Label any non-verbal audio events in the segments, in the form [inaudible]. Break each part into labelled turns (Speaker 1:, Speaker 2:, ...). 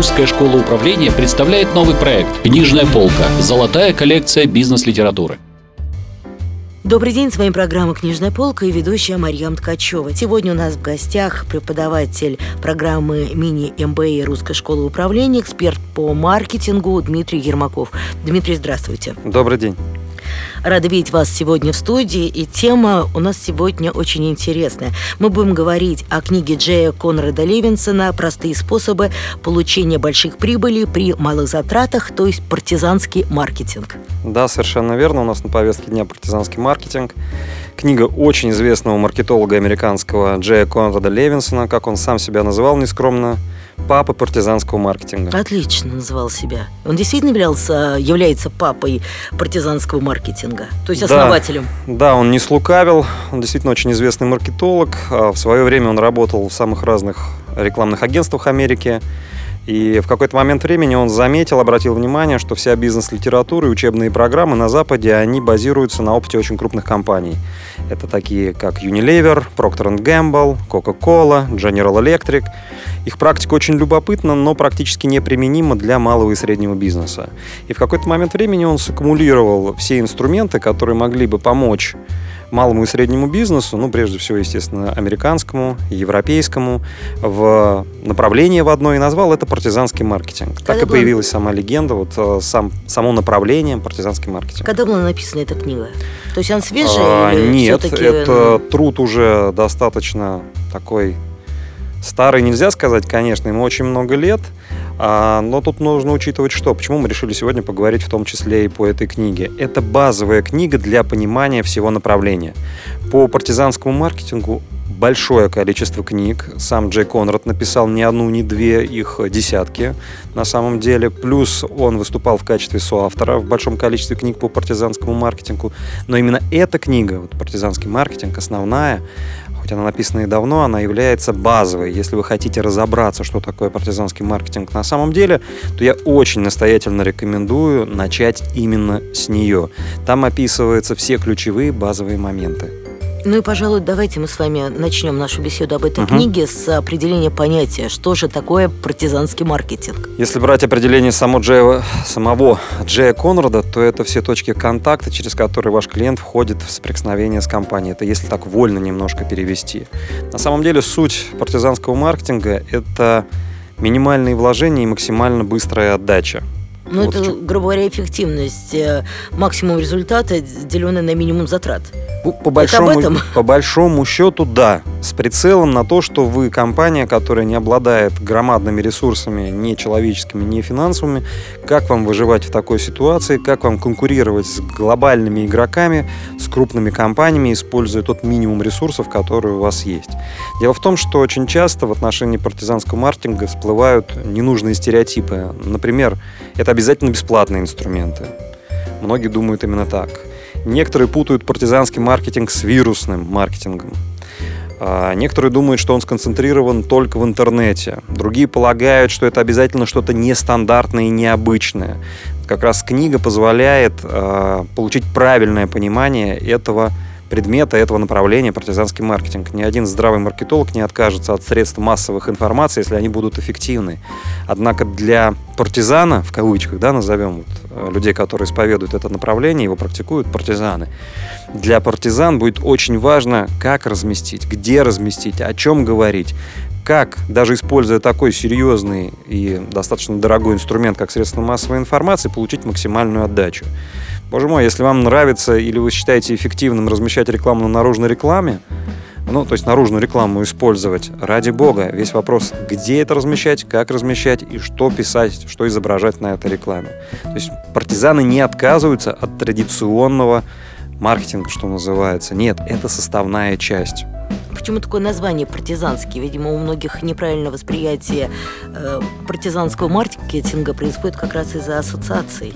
Speaker 1: Русская школа управления представляет новый проект «Книжная полка. Золотая коллекция бизнес-литературы».
Speaker 2: Добрый день, с вами программа «Книжная полка» и ведущая Марьям Ткачева. Сегодня у нас в гостях преподаватель программы мини-МБА Русской школы управления, эксперт по маркетингу Дмитрий Ермаков. Дмитрий, здравствуйте.
Speaker 3: Добрый день.
Speaker 2: Рада видеть вас сегодня в студии, и тема у нас сегодня очень интересная. Мы будем говорить о книге Джея Конрада Левинсона «Простые способы получения больших прибылей при малых затратах», то есть партизанский маркетинг.
Speaker 3: Да, совершенно верно. У нас на повестке дня партизанский маркетинг. Книга очень известного маркетолога американского Джея Конрада Левинсона, как он сам себя называл нескромно, папы партизанского маркетинга.
Speaker 2: Отлично называл себя. Он действительно являлся, является папой партизанского маркетинга, то есть основателем.
Speaker 3: Да, да, он не слукавил, он действительно очень известный маркетолог. А в свое время он работал в самых разных рекламных агентствах Америки. И в какой-то момент времени он заметил, обратил внимание, что вся бизнес-литература и учебные программы на Западе, они базируются на опыте очень крупных компаний. Это такие, как Unilever, Procter Gamble, Coca-Cola, General Electric. Их практика очень любопытна, но практически неприменима для малого и среднего бизнеса. И в какой-то момент времени он саккумулировал все инструменты, которые могли бы помочь малому и среднему бизнесу, ну, прежде всего, естественно, американскому, европейскому, в направлении в одно и назвал это партизанский маркетинг. Когда так и появилась сама легенда, вот э, сам, само направление партизанский маркетинг.
Speaker 2: Когда была написана эта книга? То есть она свежая? А,
Speaker 3: нет, это труд уже достаточно такой Старый нельзя сказать, конечно, ему очень много лет, но тут нужно учитывать что. Почему мы решили сегодня поговорить в том числе и по этой книге. Это базовая книга для понимания всего направления. По партизанскому маркетингу большое количество книг. Сам Джей Конрад написал не одну, не две, их десятки на самом деле. Плюс он выступал в качестве соавтора в большом количестве книг по партизанскому маркетингу. Но именно эта книга, вот партизанский маркетинг, основная, хоть она написана и давно, она является базовой. Если вы хотите разобраться, что такое партизанский маркетинг на самом деле, то я очень настоятельно рекомендую начать именно с нее. Там описываются все ключевые базовые моменты.
Speaker 2: Ну и, пожалуй, давайте мы с вами начнем нашу беседу об этой угу. книге с определения понятия, что же такое партизанский маркетинг.
Speaker 3: Если брать определение само Джея, самого Джея Конрада, то это все точки контакта, через которые ваш клиент входит в соприкосновение с компанией. Это если так вольно немножко перевести. На самом деле суть партизанского маркетинга – это минимальные вложения и максимально быстрая отдача.
Speaker 2: Ну, вот это, грубо говоря, эффективность, э, максимум результата, деленный на минимум затрат.
Speaker 3: Ну, по большому, [laughs] по большому счету, да. С прицелом на то, что вы компания, которая не обладает громадными ресурсами, ни человеческими, ни финансовыми, как вам выживать в такой ситуации, как вам конкурировать с глобальными игроками, с крупными компаниями, используя тот минимум ресурсов, которые у вас есть. Дело в том, что очень часто в отношении партизанского маркетинга всплывают ненужные стереотипы. Например, это обязательно бесплатные инструменты. Многие думают именно так. Некоторые путают партизанский маркетинг с вирусным маркетингом. А некоторые думают, что он сконцентрирован только в интернете. Другие полагают, что это обязательно что-то нестандартное и необычное. Как раз книга позволяет э, получить правильное понимание этого предмета этого направления партизанский маркетинг. Ни один здравый маркетолог не откажется от средств массовых информации, если они будут эффективны. Однако для партизана, в кавычках, да, назовем вот, э, людей, которые исповедуют это направление, его практикуют партизаны, для партизан будет очень важно, как разместить, где разместить, о чем говорить, как, даже используя такой серьезный и достаточно дорогой инструмент, как средство массовой информации, получить максимальную отдачу. Боже мой, если вам нравится или вы считаете эффективным размещать рекламу на наружной рекламе, ну, то есть наружную рекламу использовать, ради бога, весь вопрос, где это размещать, как размещать и что писать, что изображать на этой рекламе. То есть партизаны не отказываются от традиционного маркетинга, что называется. Нет, это составная часть.
Speaker 2: Почему такое название партизанский? Видимо, у многих неправильное восприятие э, партизанского маркетинга происходит как раз из-за ассоциаций.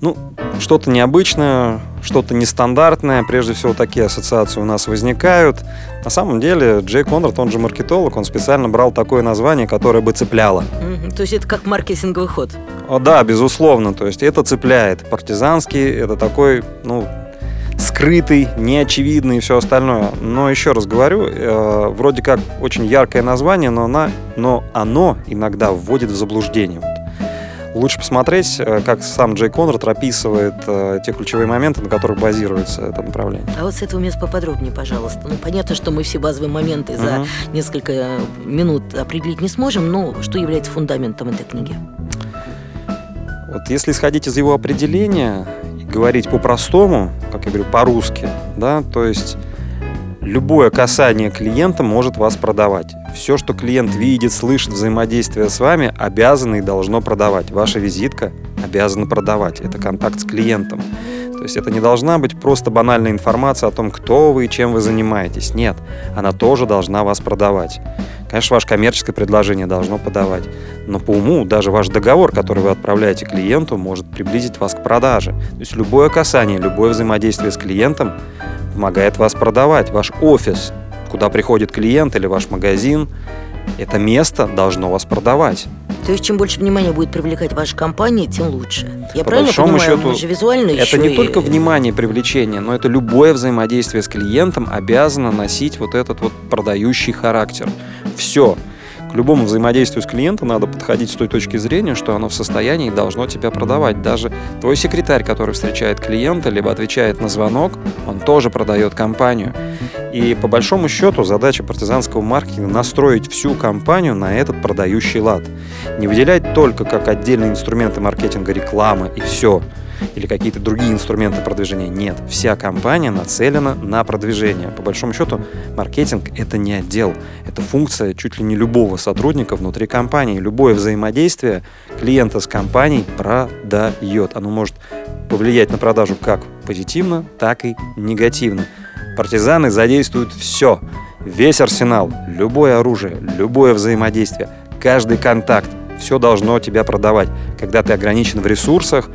Speaker 3: Ну, что-то необычное, что-то нестандартное. Прежде всего, такие ассоциации у нас возникают. На самом деле, Джей Конрад, он же маркетолог, он специально брал такое название, которое бы цепляло.
Speaker 2: Mm-hmm. То есть это как маркетинговый ход?
Speaker 3: О, да, безусловно. То есть это цепляет. Партизанский – это такой, ну, скрытый, неочевидный и все остальное. Но еще раз говорю, э, вроде как очень яркое название, но, она, но оно иногда вводит в заблуждение. Лучше посмотреть, э, как сам Джей Конрад описывает э, те ключевые моменты, на которых базируется это направление.
Speaker 2: А вот с этого места поподробнее, пожалуйста. Ну, понятно, что мы все базовые моменты за uh-huh. несколько минут определить не сможем, но что является фундаментом этой книги?
Speaker 3: Вот если исходить из его определения говорить по-простому, как я говорю, по-русски, да, то есть любое касание клиента может вас продавать. Все, что клиент видит, слышит, взаимодействие с вами, обязано и должно продавать. Ваша визитка обязана продавать. Это контакт с клиентом. То есть это не должна быть просто банальная информация о том, кто вы и чем вы занимаетесь. Нет, она тоже должна вас продавать. Конечно, ваше коммерческое предложение должно подавать. Но по уму даже ваш договор, который вы отправляете клиенту, может приблизить вас к продаже. То есть любое касание, любое взаимодействие с клиентом помогает вас продавать. Ваш офис, куда приходит клиент или ваш магазин, это место должно вас продавать.
Speaker 2: То есть, чем больше внимания будет привлекать ваша компания, тем лучше. Я По правильно понимаю, счету, же визуально
Speaker 3: Это не
Speaker 2: и...
Speaker 3: только внимание привлечение, но это любое взаимодействие с клиентом обязано носить вот этот вот продающий характер. Все к любому взаимодействию с клиентом надо подходить с той точки зрения, что оно в состоянии должно тебя продавать. Даже твой секретарь, который встречает клиента, либо отвечает на звонок, он тоже продает компанию. И по большому счету задача партизанского маркетинга настроить всю компанию на этот продающий лад. Не выделять только как отдельные инструменты маркетинга рекламы и все – или какие-то другие инструменты продвижения. Нет, вся компания нацелена на продвижение. По большому счету, маркетинг — это не отдел, это функция чуть ли не любого сотрудника внутри компании. Любое взаимодействие клиента с компанией продает. Оно может повлиять на продажу как позитивно, так и негативно. Партизаны задействуют все, весь арсенал, любое оружие, любое взаимодействие, каждый контакт, все должно тебя продавать. Когда ты ограничен в ресурсах,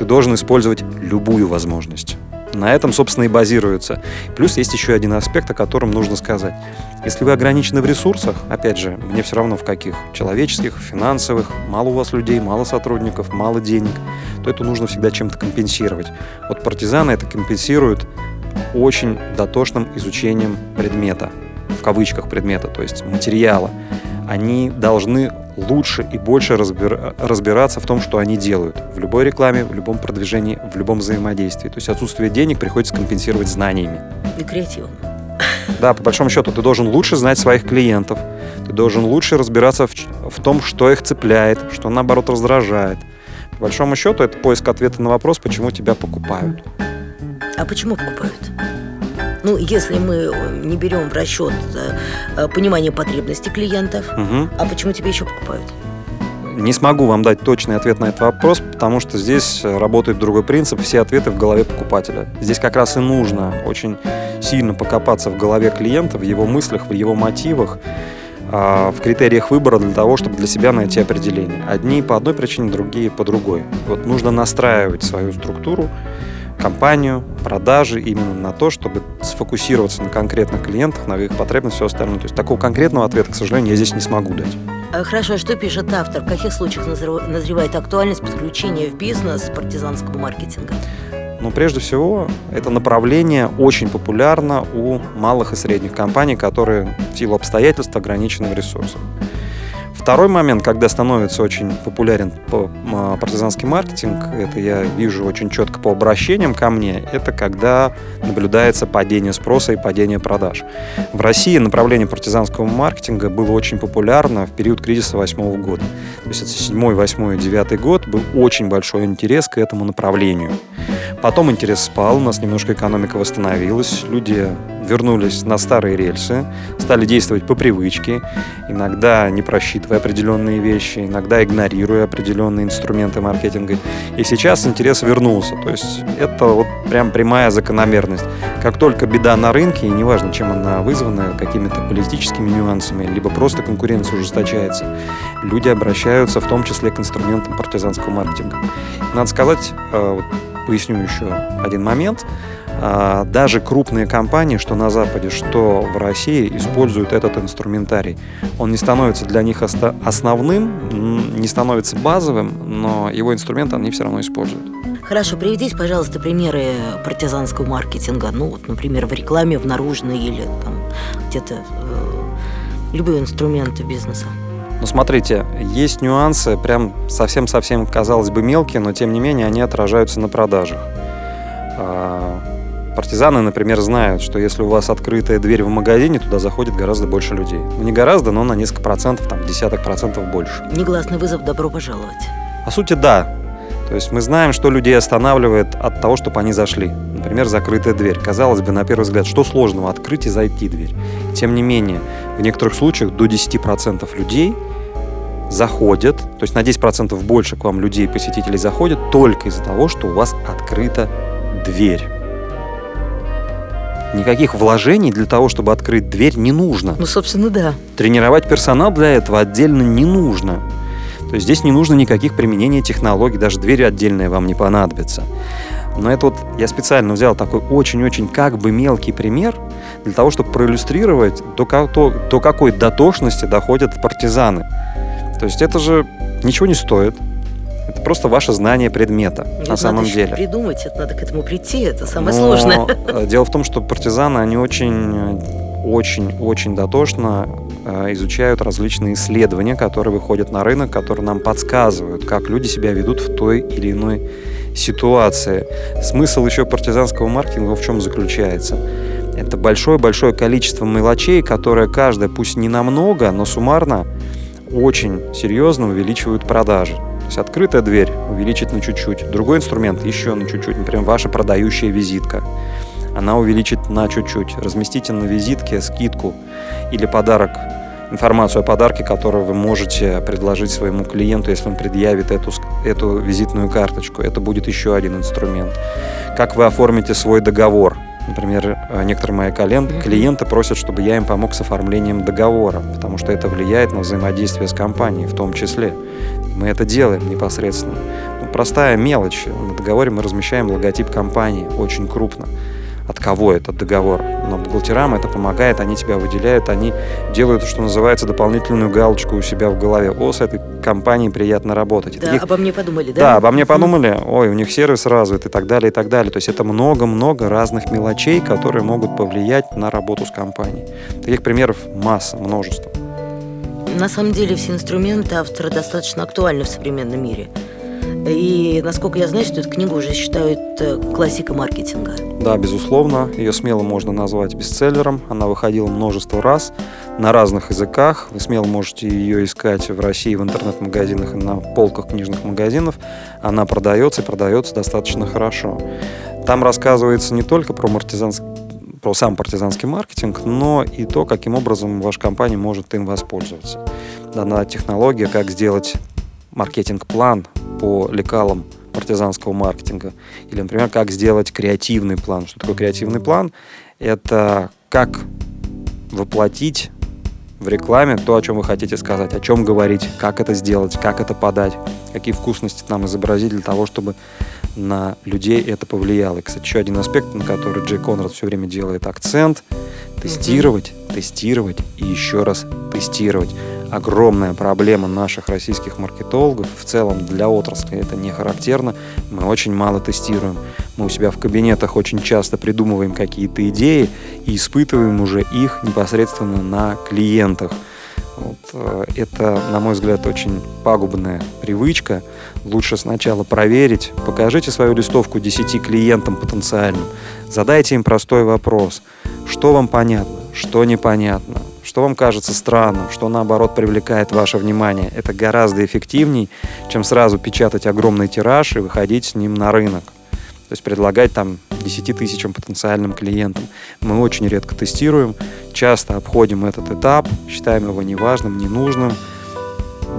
Speaker 3: ты должен использовать любую возможность. На этом, собственно, и базируется. Плюс есть еще один аспект, о котором нужно сказать. Если вы ограничены в ресурсах, опять же, мне все равно в каких, человеческих, финансовых, мало у вас людей, мало сотрудников, мало денег, то это нужно всегда чем-то компенсировать. Вот партизаны это компенсируют очень дотошным изучением предмета, в кавычках предмета, то есть материала. Они должны лучше и больше разбир, разбираться в том, что они делают. В любой рекламе, в любом продвижении, в любом взаимодействии. То есть отсутствие денег приходится компенсировать знаниями.
Speaker 2: И креативом.
Speaker 3: Да, по большому счету, ты должен лучше знать своих клиентов, ты должен лучше разбираться в, в том, что их цепляет, что наоборот раздражает. По большому счету, это поиск ответа на вопрос, почему тебя покупают.
Speaker 2: А почему покупают? Ну, если мы э, не берем в расчет э, понимание потребностей клиентов, угу. а почему тебе еще покупают?
Speaker 3: Не смогу вам дать точный ответ на этот вопрос, потому что здесь работает другой принцип, все ответы в голове покупателя. Здесь как раз и нужно очень сильно покопаться в голове клиента, в его мыслях, в его мотивах, а, в критериях выбора для того, чтобы для себя найти определение. Одни по одной причине, другие по другой. Вот нужно настраивать свою структуру компанию, продажи именно на то, чтобы сфокусироваться на конкретных клиентах, на их потребностях, все остальное. То есть такого конкретного ответа, к сожалению, я здесь не смогу дать.
Speaker 2: А, хорошо, а что пишет автор? В каких случаях назревает актуальность подключения в бизнес партизанского маркетинга?
Speaker 3: Ну, прежде всего, это направление очень популярно у малых и средних компаний, которые в силу обстоятельств ограничены в ресурсах. Второй момент, когда становится очень популярен партизанский маркетинг, это я вижу очень четко по обращениям ко мне, это когда наблюдается падение спроса и падение продаж. В России направление партизанского маркетинга было очень популярно в период кризиса восьмого года. То есть это седьмой, восьмой, девятый год был очень большой интерес к этому направлению. Потом интерес спал, у нас немножко экономика восстановилась, люди вернулись на старые рельсы, стали действовать по привычке, иногда не просчитывая определенные вещи, иногда игнорируя определенные инструменты маркетинга. И сейчас интерес вернулся. То есть это вот прям прямая закономерность. Как только беда на рынке, и неважно, чем она вызвана, какими-то политическими нюансами, либо просто конкуренция ужесточается, люди обращаются в том числе к инструментам партизанского маркетинга. Надо сказать, э, поясню еще один момент. А, даже крупные компании, что на Западе, что в России, используют этот инструментарий. Он не становится для них основным, не становится базовым, но его инструмент они все равно используют.
Speaker 2: Хорошо, приведите, пожалуйста, примеры партизанского маркетинга. Ну, вот, например, в рекламе, в наружной или там где-то э, любые инструменты бизнеса.
Speaker 3: Ну, смотрите, есть нюансы, прям совсем-совсем, казалось бы, мелкие, но тем не менее они отражаются на продажах. Партизаны, например, знают, что если у вас открытая дверь в магазине, туда заходит гораздо больше людей. Ну, не гораздо, но на несколько процентов, там, десяток процентов больше.
Speaker 2: Негласный вызов «добро пожаловать».
Speaker 3: По сути, да. То есть мы знаем, что людей останавливает от того, чтобы они зашли. Например, закрытая дверь. Казалось бы, на первый взгляд, что сложного открыть и зайти дверь? Тем не менее, в некоторых случаях до 10% людей заходят, то есть на 10% больше к вам людей, посетителей заходят только из-за того, что у вас открыта дверь. Никаких вложений для того, чтобы открыть дверь, не нужно.
Speaker 2: Ну, собственно, да.
Speaker 3: Тренировать персонал для этого отдельно не нужно. То есть здесь не нужно никаких применений технологий, даже дверь отдельная вам не понадобится. Но это вот я специально взял такой очень-очень как бы мелкий пример для того, чтобы проиллюстрировать, до, до, до какой дотошности доходят партизаны. То есть это же ничего не стоит. Это просто ваше знание предмета это на самом
Speaker 2: надо
Speaker 3: деле.
Speaker 2: придумать, это надо к этому прийти, это самое Но сложное.
Speaker 3: Э, дело в том, что партизаны, они очень, очень, очень дотошно э, изучают различные исследования, которые выходят на рынок, которые нам подсказывают, как люди себя ведут в той или иной ситуации. Смысл еще партизанского маркетинга в чем заключается? Это большое-большое количество мелочей, которые каждая, пусть не намного, но суммарно очень серьезно увеличивают продажи. Есть открытая дверь увеличит на чуть-чуть, другой инструмент еще на чуть-чуть, например, ваша продающая визитка. Она увеличит на чуть-чуть. Разместите на визитке скидку или подарок, информацию о подарке, которую вы можете предложить своему клиенту, если он предъявит эту, эту визитную карточку. Это будет еще один инструмент. Как вы оформите свой договор – Например, э, некоторые мои клиенты просят, чтобы я им помог с оформлением договора, потому что это влияет на взаимодействие с компанией в том числе. Мы это делаем непосредственно. Ну, простая мелочь. На договоре мы размещаем логотип компании очень крупно от кого этот договор. Но бухгалтерам это помогает, они тебя выделяют, они делают, что называется, дополнительную галочку у себя в голове. О, с этой компанией приятно работать.
Speaker 2: Да, таких... обо мне подумали, да?
Speaker 3: Да, обо мне подумали, ой, у них сервис развит и так далее, и так далее. То есть это много-много разных мелочей, которые могут повлиять на работу с компанией. Таких примеров масса, множество.
Speaker 2: На самом деле все инструменты автора достаточно актуальны в современном мире. И, насколько я знаю, что эту книгу уже считают э, классикой маркетинга.
Speaker 3: Да, безусловно. Ее смело можно назвать бестселлером. Она выходила множество раз на разных языках. Вы смело можете ее искать в России в интернет-магазинах и на полках книжных магазинов. Она продается и продается достаточно хорошо. Там рассказывается не только про партизанский про сам партизанский маркетинг, но и то, каким образом ваша компания может им воспользоваться. Дана технология, как сделать маркетинг-план по лекалам партизанского маркетинга. Или, например, как сделать креативный план. Что такое креативный план? Это как воплотить в рекламе то, о чем вы хотите сказать, о чем говорить, как это сделать, как это подать, какие вкусности нам изобразить для того, чтобы на людей это повлияло. И, кстати, еще один аспект, на который Джей Конрад все время делает акцент – тестировать, тестировать и еще раз тестировать огромная проблема наших российских маркетологов. В целом для отрасли это не характерно. Мы очень мало тестируем. Мы у себя в кабинетах очень часто придумываем какие-то идеи и испытываем уже их непосредственно на клиентах. Вот, э, это, на мой взгляд, очень пагубная привычка. Лучше сначала проверить, покажите свою листовку 10 клиентам потенциальным, задайте им простой вопрос, что вам понятно, что непонятно, что вам кажется странным, что наоборот привлекает ваше внимание. Это гораздо эффективней, чем сразу печатать огромный тираж и выходить с ним на рынок. То есть предлагать там 10 тысячам потенциальным клиентам. Мы очень редко тестируем, часто обходим этот этап, считаем его неважным, ненужным.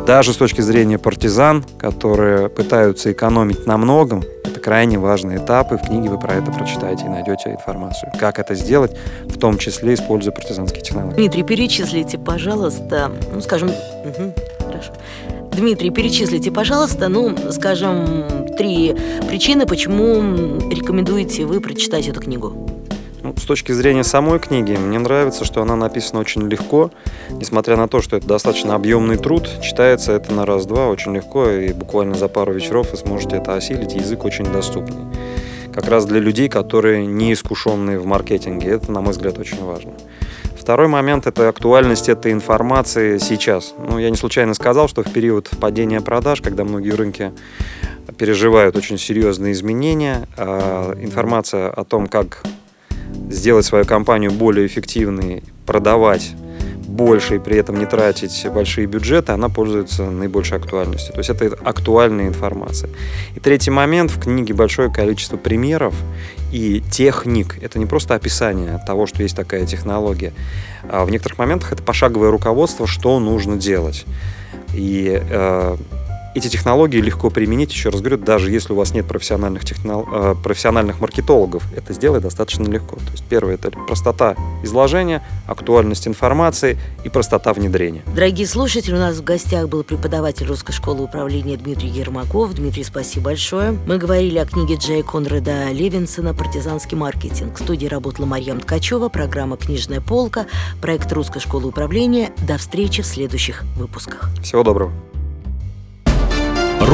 Speaker 3: Даже с точки зрения партизан, которые пытаются экономить на многом, это крайне важный этап, и в книге вы про это прочитаете и найдете информацию. Как это сделать, в том числе используя партизанские технологии.
Speaker 2: Дмитрий, перечислите, пожалуйста, ну, скажем, угу, хорошо. Дмитрий, перечислите, пожалуйста, ну, скажем, три причины, почему рекомендуете вы прочитать эту книгу.
Speaker 3: С точки зрения самой книги, мне нравится, что она написана очень легко. Несмотря на то, что это достаточно объемный труд, читается это на раз-два очень легко, и буквально за пару вечеров вы сможете это осилить. Язык очень доступный. Как раз для людей, которые не искушенные в маркетинге. Это, на мой взгляд, очень важно. Второй момент – это актуальность этой информации сейчас. Ну, я не случайно сказал, что в период падения продаж, когда многие рынки переживают очень серьезные изменения, а информация о том, как сделать свою компанию более эффективной, продавать больше и при этом не тратить большие бюджеты, она пользуется наибольшей актуальностью. То есть это актуальная информация. И третий момент, в книге большое количество примеров и техник. Это не просто описание того, что есть такая технология. А в некоторых моментах это пошаговое руководство, что нужно делать. И э, эти технологии легко применить, еще раз говорю, даже если у вас нет профессиональных, технол... Э, профессиональных маркетологов, это сделать достаточно легко. То есть первое – это простота изложения, актуальность информации и простота внедрения.
Speaker 2: Дорогие слушатели, у нас в гостях был преподаватель Русской школы управления Дмитрий Ермаков. Дмитрий, спасибо большое. Мы говорили о книге Джея Конрада Левинсона «Партизанский маркетинг». В студии работала Марьям Ткачева, программа «Книжная полка», проект Русской школы управления. До встречи в следующих выпусках.
Speaker 3: Всего доброго.